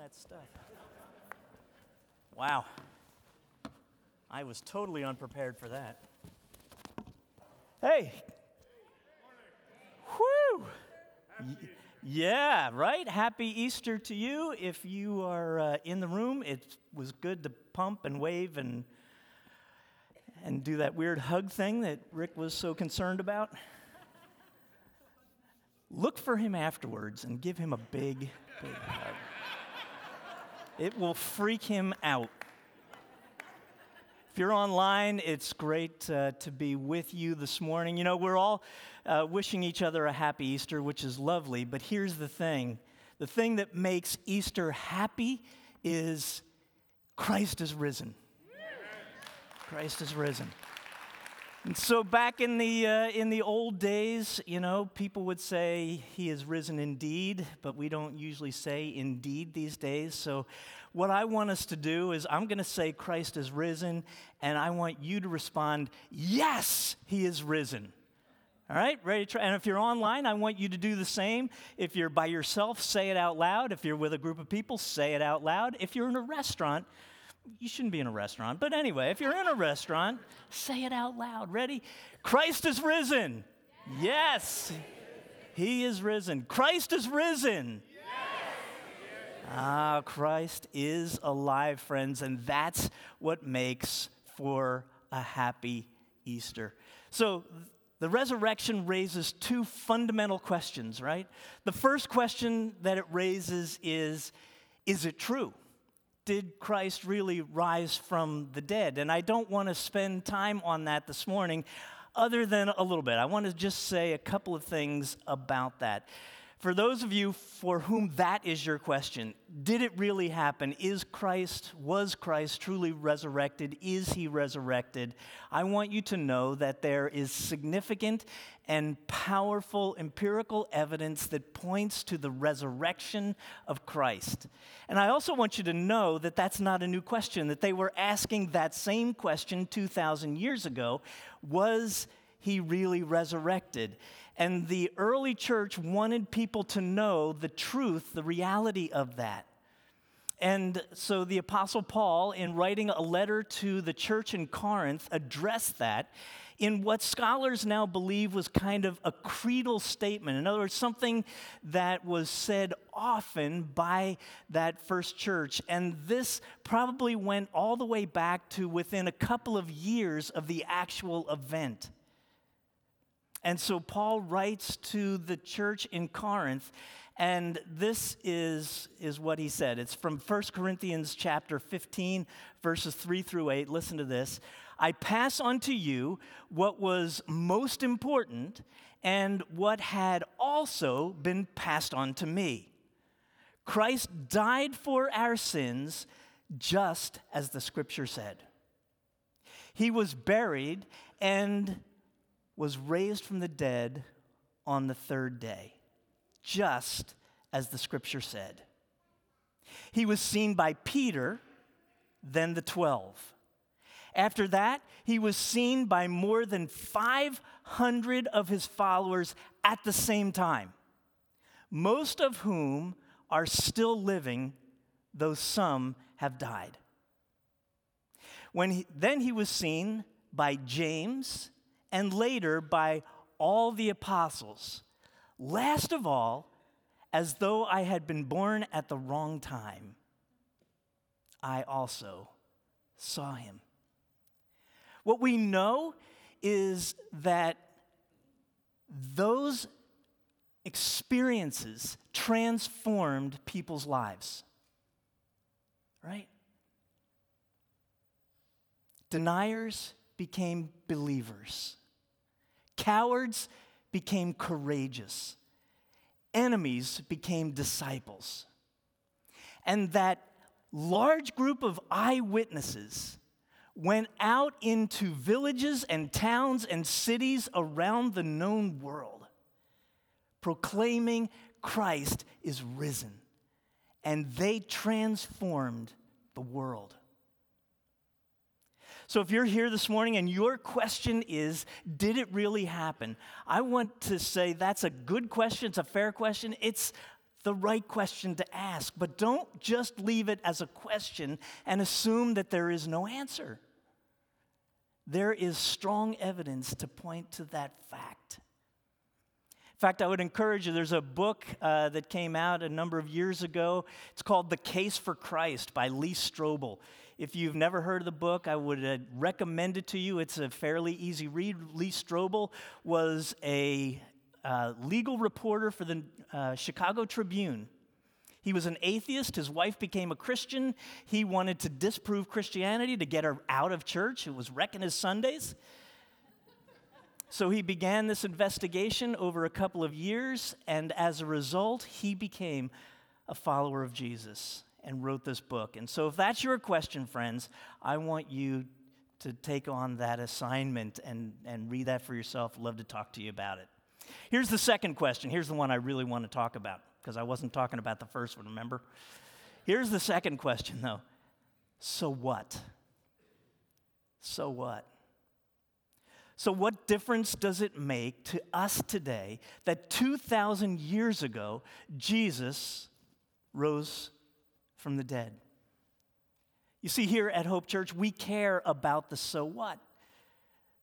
that stuff. Wow. I was totally unprepared for that. Hey. Whoo. Yeah, right? Happy Easter to you. If you are uh, in the room, it was good to pump and wave and and do that weird hug thing that Rick was so concerned about. Look for him afterwards and give him a big, big hug. It will freak him out. If you're online, it's great uh, to be with you this morning. You know, we're all uh, wishing each other a happy Easter, which is lovely, but here's the thing the thing that makes Easter happy is Christ is risen. Christ is risen. So back in the uh, in the old days, you know, people would say he is risen indeed, but we don't usually say indeed these days. So what I want us to do is I'm going to say Christ is risen and I want you to respond, "Yes, he is risen." All right, ready to try? And if you're online, I want you to do the same. If you're by yourself, say it out loud. If you're with a group of people, say it out loud. If you're in a restaurant, you shouldn't be in a restaurant, but anyway, if you're in a restaurant, say it out loud. Ready? Christ is risen. Yes. He is risen. Christ is risen. Ah, Christ is alive, friends, and that's what makes for a happy Easter. So, the resurrection raises two fundamental questions, right? The first question that it raises is Is it true? Did Christ really rise from the dead? And I don't want to spend time on that this morning, other than a little bit. I want to just say a couple of things about that. For those of you for whom that is your question, did it really happen? Is Christ, was Christ truly resurrected? Is he resurrected? I want you to know that there is significant and powerful empirical evidence that points to the resurrection of Christ. And I also want you to know that that's not a new question, that they were asking that same question 2,000 years ago was he really resurrected? And the early church wanted people to know the truth, the reality of that. And so the Apostle Paul, in writing a letter to the church in Corinth, addressed that in what scholars now believe was kind of a creedal statement. In other words, something that was said often by that first church. And this probably went all the way back to within a couple of years of the actual event. And so Paul writes to the church in Corinth, and this is, is what he said. It's from 1 Corinthians chapter 15, verses 3 through 8. Listen to this. I pass on to you what was most important and what had also been passed on to me. Christ died for our sins just as the scripture said. He was buried and was raised from the dead on the third day, just as the scripture said. He was seen by Peter, then the 12. After that, he was seen by more than 500 of his followers at the same time, most of whom are still living, though some have died. When he, then he was seen by James and later by all the apostles. Last of all, as though I had been born at the wrong time, I also saw him. What we know is that those experiences transformed people's lives. Right? Deniers became believers. Cowards became courageous. Enemies became disciples. And that large group of eyewitnesses went out into villages and towns and cities around the known world, proclaiming Christ is risen. And they transformed the world. So if you're here this morning and your question is, did it really happen? I want to say that's a good question. It's a fair question. It's the right question to ask, but don't just leave it as a question and assume that there is no answer. There is strong evidence to point to that fact. In fact, I would encourage you, there's a book uh, that came out a number of years ago. It's called The Case for Christ by Lee Strobel. If you've never heard of the book, I would uh, recommend it to you. It's a fairly easy read. Lee Strobel was a uh, legal reporter for the uh, Chicago Tribune. He was an atheist. His wife became a Christian. He wanted to disprove Christianity to get her out of church. It was wrecking his Sundays. So he began this investigation over a couple of years, and as a result, he became a follower of Jesus and wrote this book. And so, if that's your question, friends, I want you to take on that assignment and, and read that for yourself. Love to talk to you about it. Here's the second question. Here's the one I really want to talk about because I wasn't talking about the first one, remember? Here's the second question, though. So what? So what? So, what difference does it make to us today that 2,000 years ago, Jesus rose from the dead? You see, here at Hope Church, we care about the so what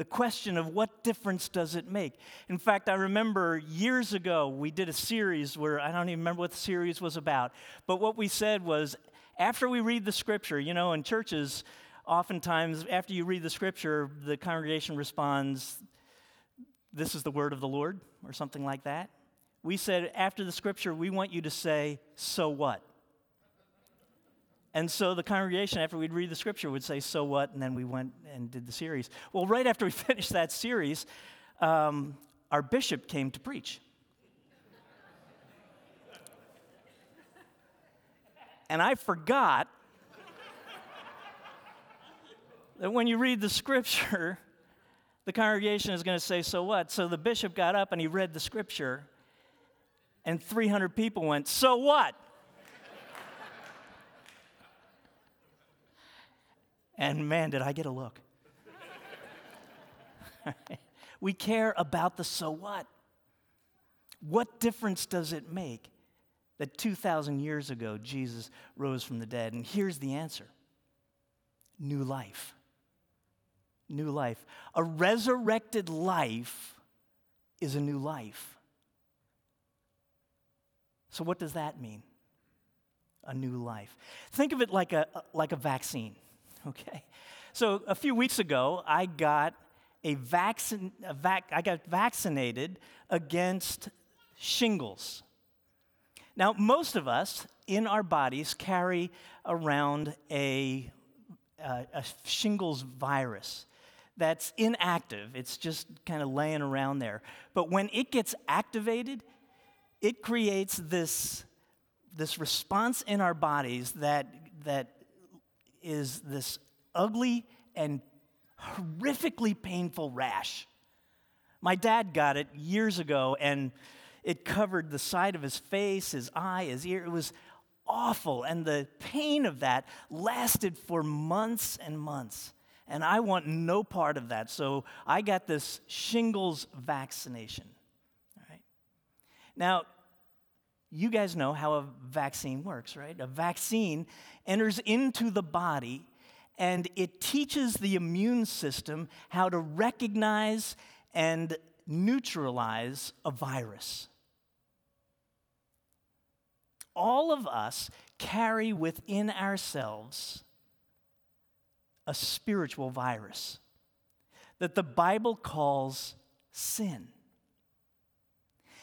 the question of what difference does it make? In fact, I remember years ago we did a series where I don't even remember what the series was about, but what we said was after we read the scripture, you know, in churches, oftentimes after you read the scripture, the congregation responds, This is the word of the Lord, or something like that. We said after the scripture, we want you to say, So what? And so the congregation, after we'd read the scripture, would say, So what? And then we went and did the series. Well, right after we finished that series, um, our bishop came to preach. and I forgot that when you read the scripture, the congregation is going to say, So what? So the bishop got up and he read the scripture, and 300 people went, So what? And man, did I get a look. we care about the so what. What difference does it make that 2,000 years ago Jesus rose from the dead? And here's the answer new life. New life. A resurrected life is a new life. So, what does that mean? A new life. Think of it like a, like a vaccine. okay? So a few weeks ago, I got a vaccine, a vac, I got vaccinated against shingles. Now, most of us in our bodies carry around a, uh, a shingles virus that's inactive. It's just kind of laying around there. But when it gets activated, it creates this, this response in our bodies that, that is this ugly and horrifically painful rash. My dad got it years ago, and it covered the side of his face, his eye, his ear. It was awful, and the pain of that lasted for months and months. And I want no part of that. So I got this shingles vaccination. All right. Now, you guys know how a vaccine works, right? A vaccine enters into the body and it teaches the immune system how to recognize and neutralize a virus. All of us carry within ourselves a spiritual virus that the Bible calls sin.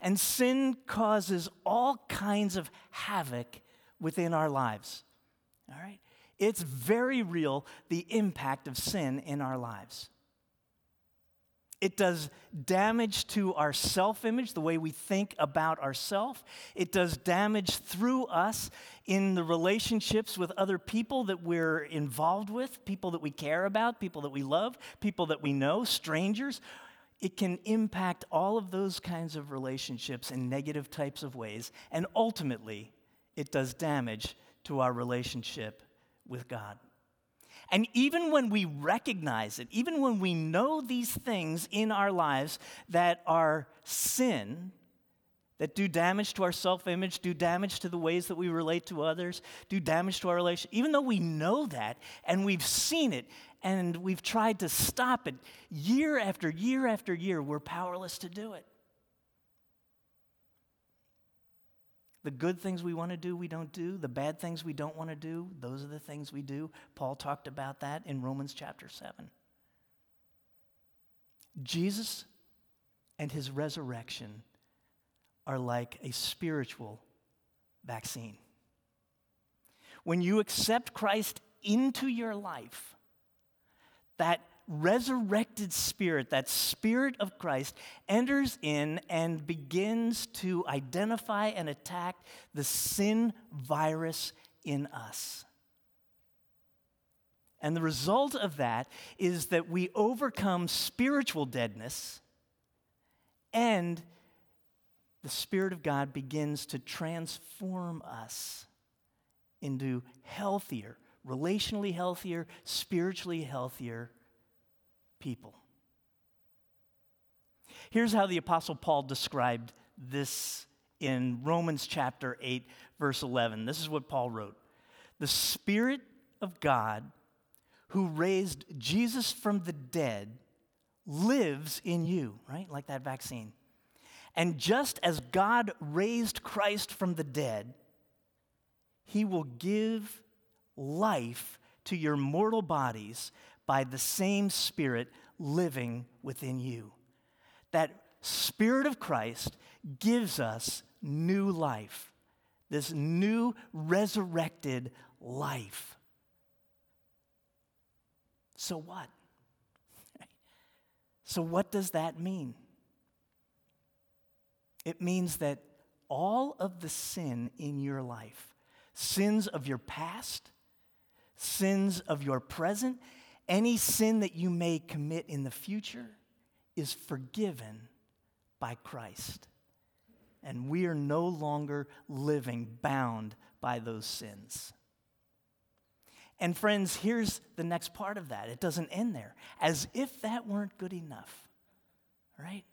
And sin causes all kinds of havoc within our lives. All right? It's very real, the impact of sin in our lives. It does damage to our self image, the way we think about ourselves. It does damage through us in the relationships with other people that we're involved with, people that we care about, people that we love, people that we know, strangers it can impact all of those kinds of relationships in negative types of ways, and ultimately, it does damage to our relationship with God. And even when we recognize it, even when we know these things in our lives that are sin, that do damage to our self image, do damage to the ways that we relate to others, do damage to our relation. Even though we know that and we've seen it and we've tried to stop it year after year after year, we're powerless to do it. The good things we want to do, we don't do. The bad things we don't want to do, those are the things we do. Paul talked about that in Romans chapter 7. Jesus and his resurrection are like a spiritual vaccine. When you accept Christ into your life, that resurrected spirit, that spirit of Christ, enters in and begins to identify and attack the sin virus in us. And the result of that is that we overcome spiritual deadness and the Spirit of God begins to transform us into healthier, relationally healthier, spiritually healthier people. Here's how the Apostle Paul described this in Romans chapter 8, verse 11. This is what Paul wrote The Spirit of God, who raised Jesus from the dead, lives in you, right? Like that vaccine. And just as God raised Christ from the dead, he will give life to your mortal bodies by the same Spirit living within you. That Spirit of Christ gives us new life, this new resurrected life. So, what? So, what does that mean? It means that all of the sin in your life, sins of your past, sins of your present, any sin that you may commit in the future, is forgiven by Christ. And we are no longer living bound by those sins. And friends, here's the next part of that. It doesn't end there. As if that weren't good enough, right?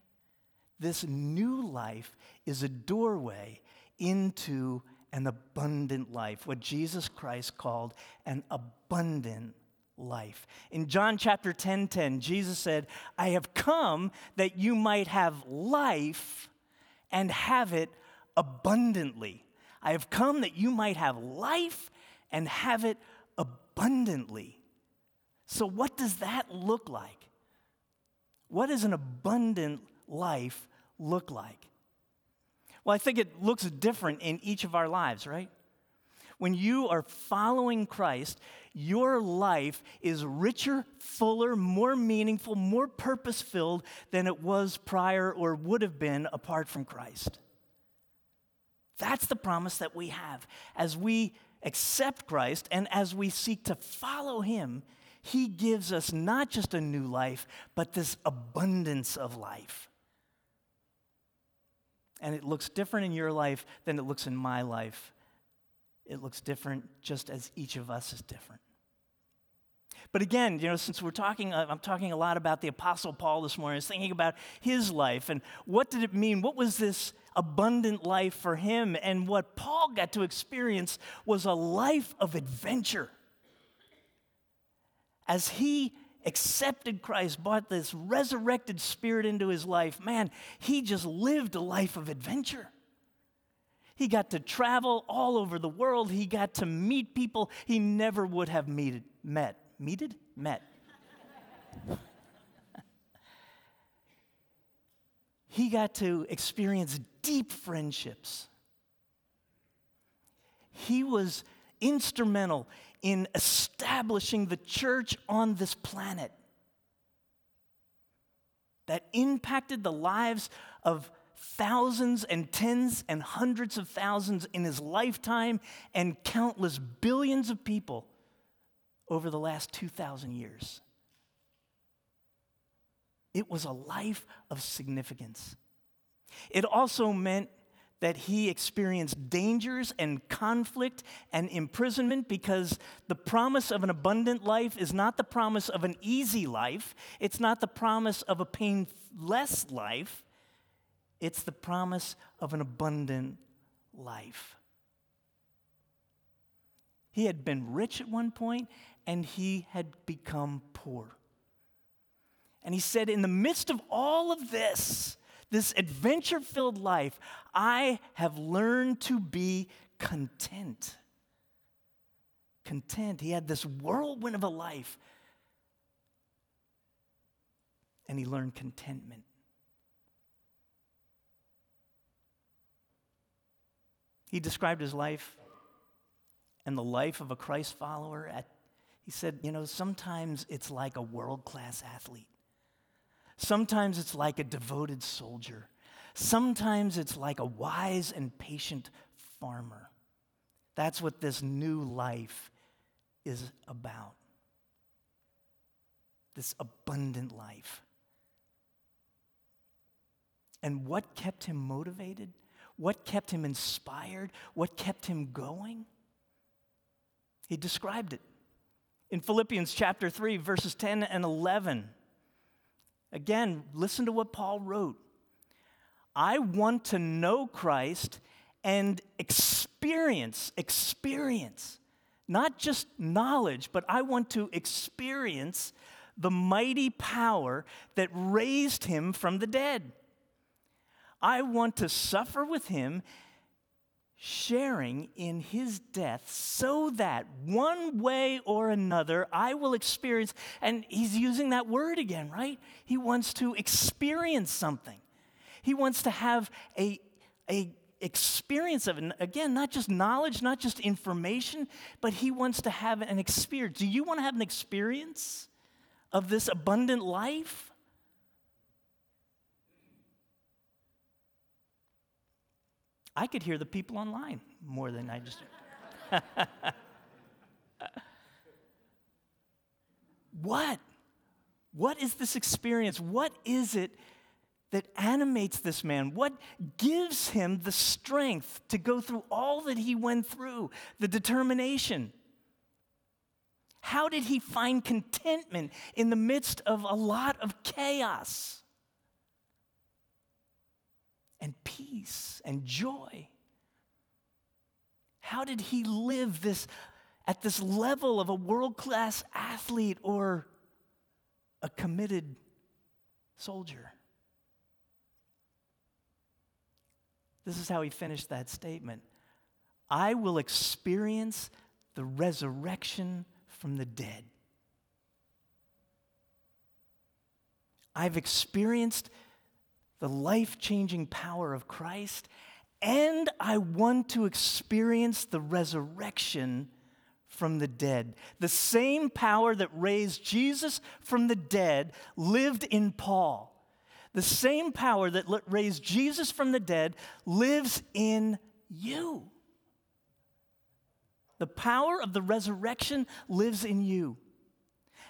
This new life is a doorway into an abundant life, what Jesus Christ called an abundant life. In John chapter 10 10, Jesus said, I have come that you might have life and have it abundantly. I have come that you might have life and have it abundantly. So, what does that look like? What is an abundant life look like? Well, I think it looks different in each of our lives, right? When you are following Christ, your life is richer, fuller, more meaningful, more purpose filled than it was prior or would have been apart from Christ. That's the promise that we have. As we accept Christ and as we seek to follow Him, He gives us not just a new life, but this abundance of life. And it looks different in your life than it looks in my life. It looks different just as each of us is different. But again, you know, since we're talking, uh, I'm talking a lot about the Apostle Paul this morning. I was thinking about his life and what did it mean? What was this abundant life for him? And what Paul got to experience was a life of adventure. As he accepted Christ, brought this resurrected spirit into his life, man, he just lived a life of adventure. He got to travel all over the world. He got to meet people he never would have meted, met. Meted? Met. he got to experience deep friendships. He was instrumental in establishing the church on this planet that impacted the lives of thousands and tens and hundreds of thousands in his lifetime and countless billions of people over the last 2,000 years. It was a life of significance. It also meant that he experienced dangers and conflict and imprisonment because the promise of an abundant life is not the promise of an easy life. It's not the promise of a painless life. it's the promise of an abundant life. He had been rich at one point and he had become poor. And he said, In the midst of all of this, this adventure filled life, I have learned to be content. Content. He had this whirlwind of a life, and he learned contentment. He described his life and the life of a Christ follower at he said, you know, sometimes it's like a world-class athlete. Sometimes it's like a devoted soldier. Sometimes it's like a wise and patient farmer. That's what this new life is about. This abundant life. And what kept him motivated? What kept him inspired? What kept him going? He described it in Philippians chapter 3, verses 10 and 11. Again, listen to what Paul wrote. I want to know Christ and experience, experience, not just knowledge, but I want to experience the mighty power that raised him from the dead. I want to suffer with him sharing in his death so that one way or another I will experience, and he's using that word again, right? He wants to experience something. He wants to have a, a experience of it. Again, not just knowledge, not just information, but he wants to have an experience. Do you want to have an experience of this abundant life? I could hear the people online more than I just. what? What is this experience? What is it that animates this man? What gives him the strength to go through all that he went through, the determination? How did he find contentment in the midst of a lot of chaos? And peace and joy? How did he live this at this level of a world class athlete or a committed soldier? This is how he finished that statement I will experience the resurrection from the dead. I've experienced the life changing power of Christ, and I want to experience the resurrection from the dead. The same power that raised Jesus from the dead lived in Paul. The same power that raised Jesus from the dead lives in you. The power of the resurrection lives in you.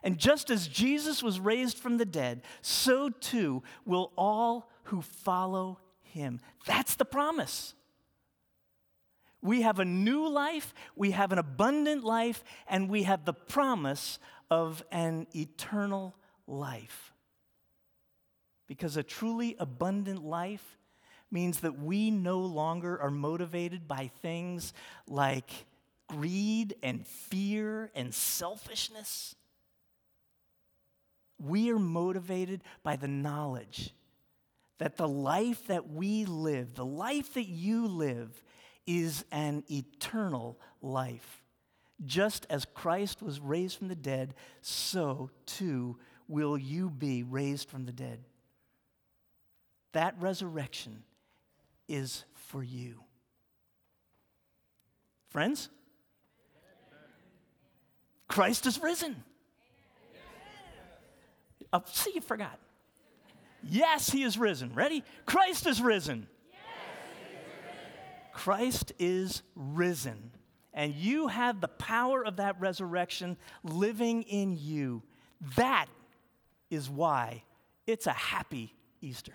And just as Jesus was raised from the dead, so too will all who follow him. That's the promise. We have a new life, we have an abundant life, and we have the promise of an eternal life. Because a truly abundant life means that we no longer are motivated by things like greed and fear and selfishness. We are motivated by the knowledge that the life that we live, the life that you live, is an eternal life. Just as Christ was raised from the dead, so too will you be raised from the dead. That resurrection is for you. Friends, Christ is risen. Oh, see, you forgot. Yes, he is risen. Ready? Christ is risen. Yes, is risen. Christ is risen. And you have the power of that resurrection living in you. That is why it's a happy Easter.